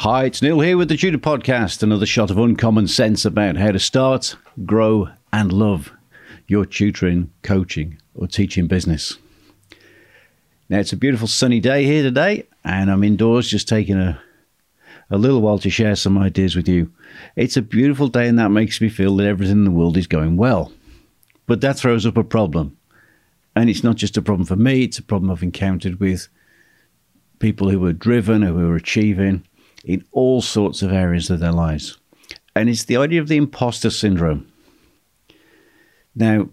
Hi, it's Neil here with the Tutor Podcast, another shot of uncommon sense about how to start, grow, and love your tutoring, coaching, or teaching business. Now, it's a beautiful sunny day here today, and I'm indoors just taking a, a little while to share some ideas with you. It's a beautiful day, and that makes me feel that everything in the world is going well. But that throws up a problem. And it's not just a problem for me, it's a problem I've encountered with people who are driven, who are achieving in all sorts of areas of their lives. And it's the idea of the imposter syndrome. Now,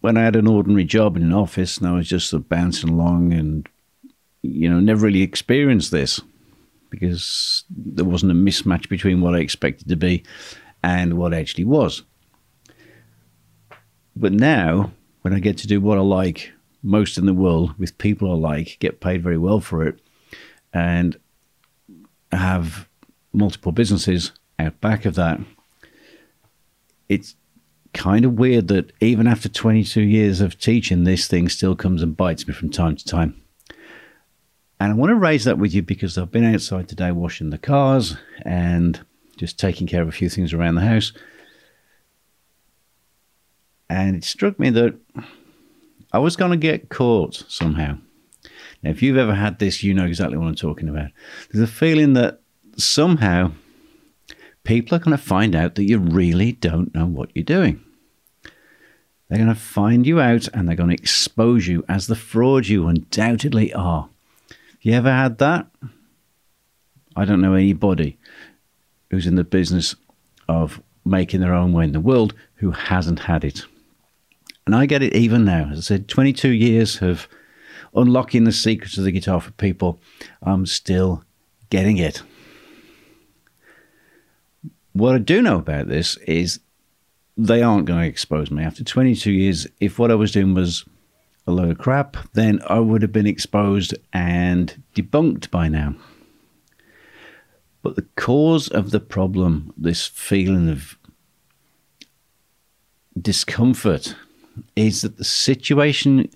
when I had an ordinary job in an office and I was just sort of bouncing along and, you know, never really experienced this because there wasn't a mismatch between what I expected to be and what I actually was. But now, when I get to do what I like most in the world with people I like, get paid very well for it, and have multiple businesses out back of that, it's kind of weird that even after 22 years of teaching, this thing still comes and bites me from time to time. And I want to raise that with you because I've been outside today washing the cars and just taking care of a few things around the house. And it struck me that I was going to get caught somehow. Now, if you've ever had this, you know exactly what I'm talking about. There's a feeling that somehow people are going to find out that you really don't know what you're doing. They're going to find you out and they're going to expose you as the fraud you undoubtedly are. You ever had that? I don't know anybody who's in the business of making their own way in the world who hasn't had it. And I get it even now. As I said, 22 years of unlocking the secrets of the guitar for people. I'm still getting it. What I do know about this is they aren't going to expose me. After 22 years, if what I was doing was a load of crap, then I would have been exposed and debunked by now. But the cause of the problem, this feeling of discomfort, is that the situation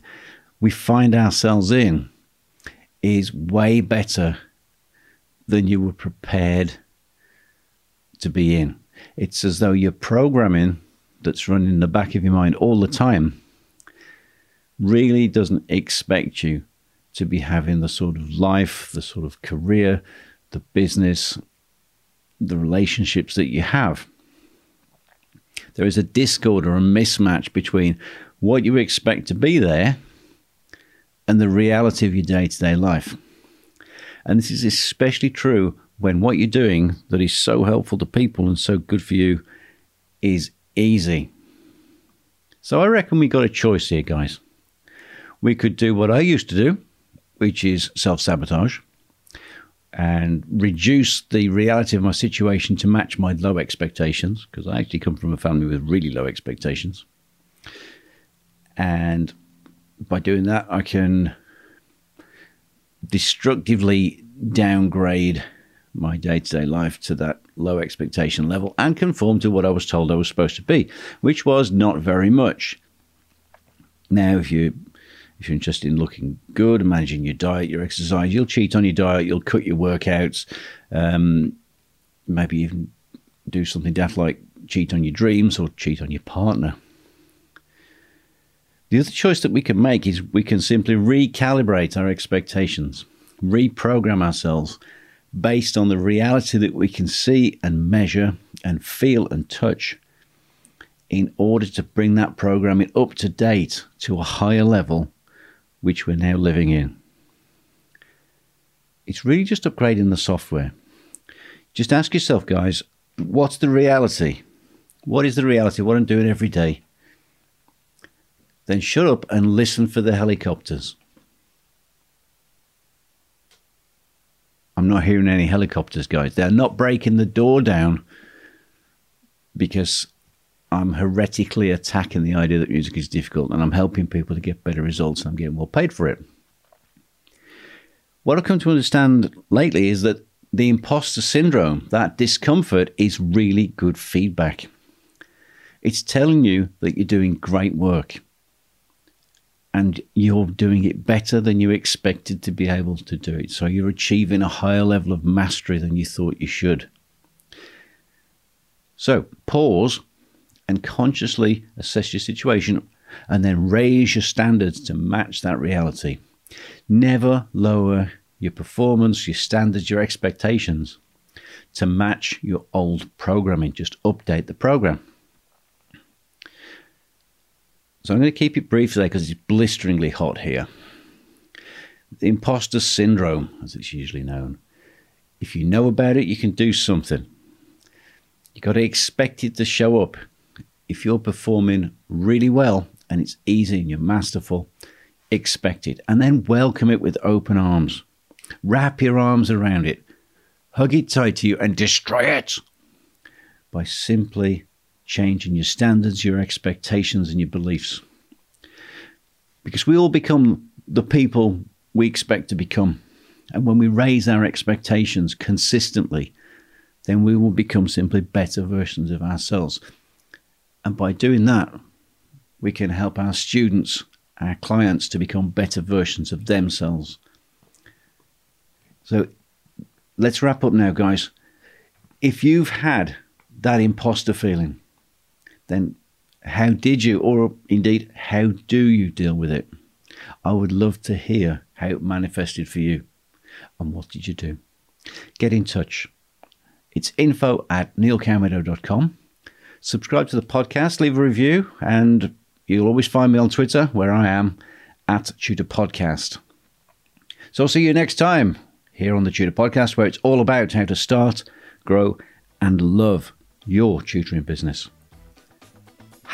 we find ourselves in is way better than you were prepared to be in. It's as though your programming that's running in the back of your mind all the time really doesn't expect you to be having the sort of life, the sort of career, the business, the relationships that you have. There is a discord or a mismatch between what you expect to be there and the reality of your day to day life. And this is especially true when what you're doing that is so helpful to people and so good for you is easy. So I reckon we got a choice here, guys. We could do what I used to do, which is self sabotage and reduce the reality of my situation to match my low expectations, because I actually come from a family with really low expectations. And by doing that, I can destructively downgrade my day to day life to that low expectation level and conform to what I was told I was supposed to be, which was not very much. Now, if you if you're interested in looking good, managing your diet, your exercise, you'll cheat on your diet, you'll cut your workouts, um, maybe even do something daft like cheat on your dreams or cheat on your partner. The other choice that we can make is we can simply recalibrate our expectations, reprogram ourselves based on the reality that we can see and measure and feel and touch in order to bring that programming up to date to a higher level, which we're now living in. It's really just upgrading the software. Just ask yourself, guys, what's the reality? What is the reality? What I'm doing every day? Then shut up and listen for the helicopters. I'm not hearing any helicopters, guys. They're not breaking the door down because I'm heretically attacking the idea that music is difficult and I'm helping people to get better results and I'm getting well paid for it. What I've come to understand lately is that the imposter syndrome, that discomfort, is really good feedback. It's telling you that you're doing great work and you're doing it better than you expected to be able to do it. So you're achieving a higher level of mastery than you thought you should. So pause and consciously assess your situation and then raise your standards to match that reality. Never lower your performance, your standards, your expectations to match your old programming. Just update the program. So I'm going to keep it brief today because it's blisteringly hot here. The imposter syndrome, as it's usually known. If you know about it, you can do something. You've got to expect it to show up. If you're performing really well and it's easy and you're masterful, expect it. And then welcome it with open arms. Wrap your arms around it, hug it tight to you, and destroy it by simply changing your standards, your expectations, and your beliefs. Because we all become the people we expect to become. And when we raise our expectations consistently, then we will become simply better versions of ourselves. And by doing that, we can help our students, our clients to become better versions of themselves. So let's wrap up now, guys. If you've had that imposter feeling, then how did you, or indeed, how do you deal with it? I would love to hear how it manifested for you and what did you do? Get in touch. It's info at neilcalmedo.com. Subscribe to the podcast, leave a review, and you'll always find me on Twitter where I am at Tutor Podcast. So I'll see you next time here on the Tutor Podcast, where it's all about how to start, grow, and love your tutoring business.